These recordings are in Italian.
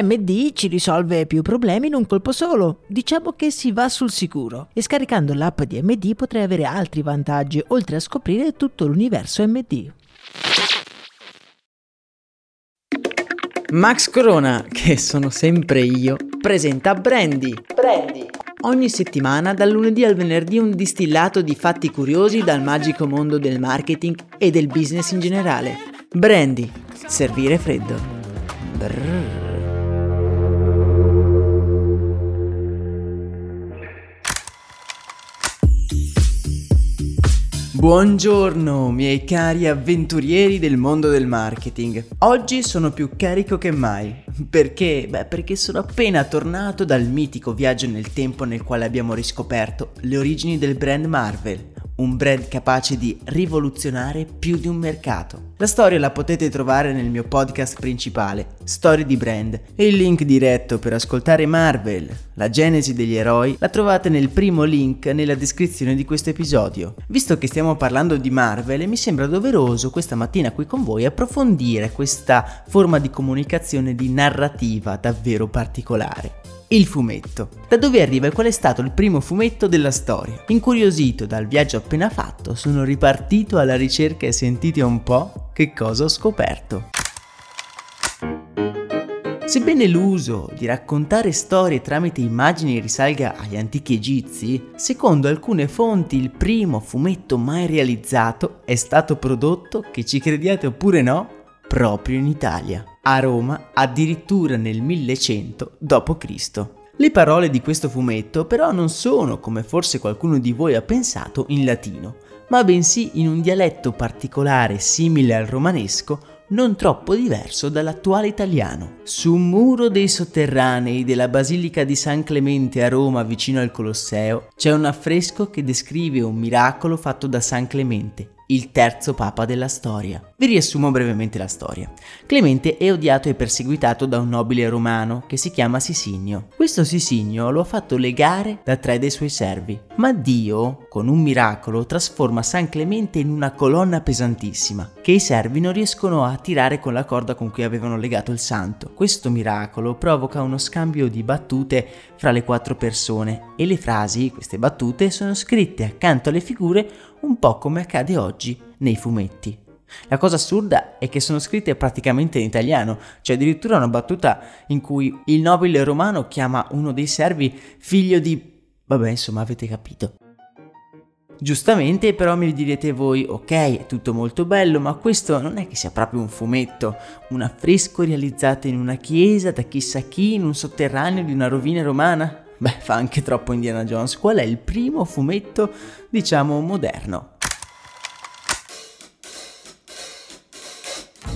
MD ci risolve più problemi in un colpo solo. Diciamo che si va sul sicuro. E scaricando l'app di MD potrai avere altri vantaggi, oltre a scoprire tutto l'universo MD. Max Corona, che sono sempre io, presenta Brandy. Brandy. Ogni settimana, dal lunedì al venerdì, un distillato di fatti curiosi dal magico mondo del marketing e del business in generale. Brandy. Servire freddo. Brrr. Buongiorno miei cari avventurieri del mondo del marketing. Oggi sono più carico che mai. Perché? Beh, perché sono appena tornato dal mitico viaggio nel tempo nel quale abbiamo riscoperto le origini del brand Marvel un brand capace di rivoluzionare più di un mercato. La storia la potete trovare nel mio podcast principale, Storie di Brand, e il link diretto per ascoltare Marvel, la genesi degli eroi, la trovate nel primo link nella descrizione di questo episodio. Visto che stiamo parlando di Marvel, mi sembra doveroso questa mattina qui con voi approfondire questa forma di comunicazione di narrativa davvero particolare il fumetto. Da dove arriva e qual è stato il primo fumetto della storia? Incuriosito dal viaggio appena fatto, sono ripartito alla ricerca e sentite un po' che cosa ho scoperto. Sebbene l'uso di raccontare storie tramite immagini risalga agli antichi egizi, secondo alcune fonti il primo fumetto mai realizzato è stato prodotto, che ci crediate oppure no, proprio in Italia a Roma addirittura nel 1100 d.C. Le parole di questo fumetto però non sono, come forse qualcuno di voi ha pensato, in latino, ma bensì in un dialetto particolare simile al romanesco, non troppo diverso dall'attuale italiano. Su un muro dei sotterranei della Basilica di San Clemente a Roma vicino al Colosseo c'è un affresco che descrive un miracolo fatto da San Clemente il terzo papa della storia. Vi riassumo brevemente la storia. Clemente è odiato e perseguitato da un nobile romano che si chiama Sisinio. Questo Sisinio lo ha fatto legare da tre dei suoi servi, ma Dio, con un miracolo, trasforma San Clemente in una colonna pesantissima, che i servi non riescono a tirare con la corda con cui avevano legato il santo. Questo miracolo provoca uno scambio di battute fra le quattro persone e le frasi, queste battute, sono scritte accanto alle figure un po' come accade oggi nei fumetti. La cosa assurda è che sono scritte praticamente in italiano, c'è addirittura una battuta in cui il nobile romano chiama uno dei servi figlio di... vabbè insomma avete capito. Giustamente però mi direte voi, ok, è tutto molto bello, ma questo non è che sia proprio un fumetto, un affresco realizzato in una chiesa da chissà chi in un sotterraneo di una rovina romana? Beh, fa anche troppo Indiana Jones. Qual è il primo fumetto, diciamo, moderno?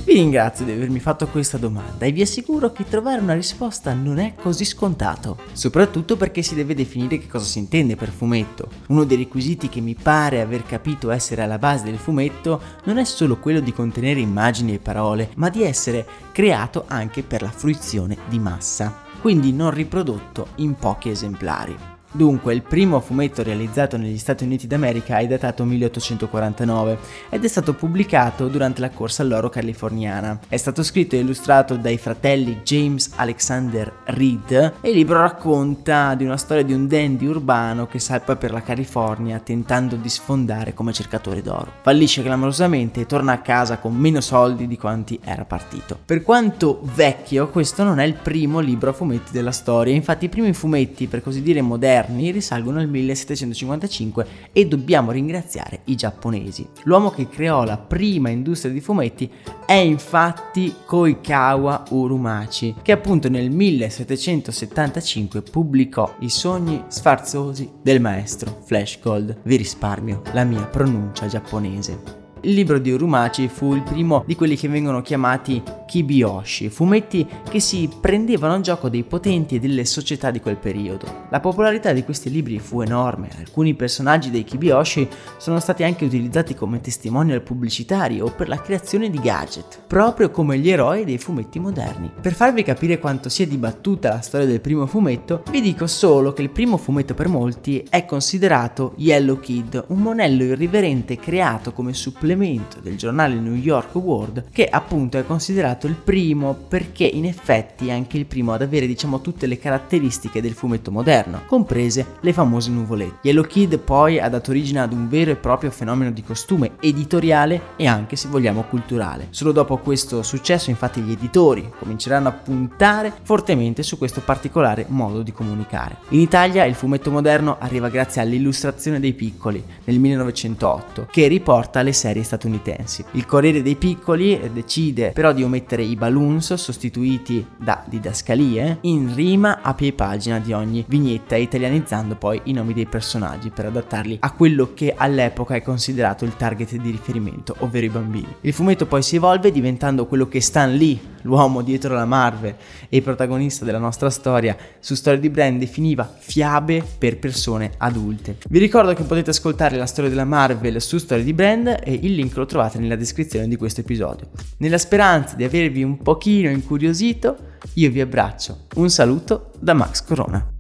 Vi ringrazio di avermi fatto questa domanda e vi assicuro che trovare una risposta non è così scontato, soprattutto perché si deve definire che cosa si intende per fumetto. Uno dei requisiti che mi pare aver capito essere alla base del fumetto non è solo quello di contenere immagini e parole, ma di essere creato anche per la fruizione di massa quindi non riprodotto in pochi esemplari. Dunque, il primo fumetto realizzato negli Stati Uniti d'America è datato 1849 ed è stato pubblicato durante la corsa all'oro californiana. È stato scritto e illustrato dai fratelli James Alexander Reed e il libro racconta di una storia di un dandy urbano che salpa per la California tentando di sfondare come cercatore d'oro. Fallisce clamorosamente e torna a casa con meno soldi di quanti era partito. Per quanto vecchio, questo non è il primo libro a fumetti della storia, infatti i primi fumetti, per così dire moderni, moderni risalgono al 1755 e dobbiamo ringraziare i giapponesi. L'uomo che creò la prima industria di fumetti è infatti Koikawa Urumachi, che appunto nel 1775 pubblicò I sogni sfarzosi del maestro Flash Gold. Vi risparmio la mia pronuncia giapponese. Il libro di Urumachi fu il primo di quelli che vengono chiamati Kibiyoshi, fumetti che si prendevano gioco dei potenti e delle società di quel periodo. La popolarità di questi libri fu enorme, alcuni personaggi dei Kibiyoshi sono stati anche utilizzati come testimonial pubblicitari o per la creazione di gadget, proprio come gli eroi dei fumetti moderni. Per farvi capire quanto sia dibattuta la storia del primo fumetto, vi dico solo che il primo fumetto per molti è considerato Yellow Kid, un monello irriverente creato come supplemento del giornale New York World, che appunto è considerato il primo perché in effetti è anche il primo ad avere diciamo tutte le caratteristiche del fumetto moderno, comprese le famose nuvolette. Yellow Kid poi ha dato origine ad un vero e proprio fenomeno di costume editoriale e anche se vogliamo culturale. Solo dopo questo successo infatti gli editori cominceranno a puntare fortemente su questo particolare modo di comunicare. In Italia il fumetto moderno arriva grazie all'illustrazione dei piccoli nel 1908 che riporta le serie statunitensi. Il Corriere dei Piccoli decide però di omettere i balloons sostituiti da didascalie in rima a pie pagina di ogni vignetta italianizzando poi i nomi dei personaggi per adattarli a quello che all'epoca è considerato il target di riferimento, ovvero i bambini. Il fumetto poi si evolve diventando quello che Stan Lee, l'uomo dietro la Marvel e protagonista della nostra storia su Storia di Brand definiva fiabe per persone adulte. Vi ricordo che potete ascoltare la storia della Marvel su Storia di Brand e il link lo trovate nella descrizione di questo episodio. Nella speranza di avervi un pochino incuriosito, io vi abbraccio. Un saluto da Max Corona.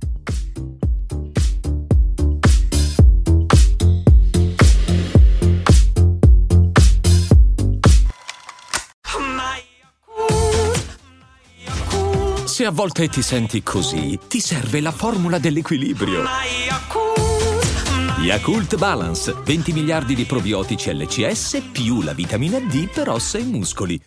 Se a volte ti senti così, ti serve la formula dell'equilibrio. Yakult Balance, 20 miliardi di probiotici LCS più la vitamina D per ossa e muscoli.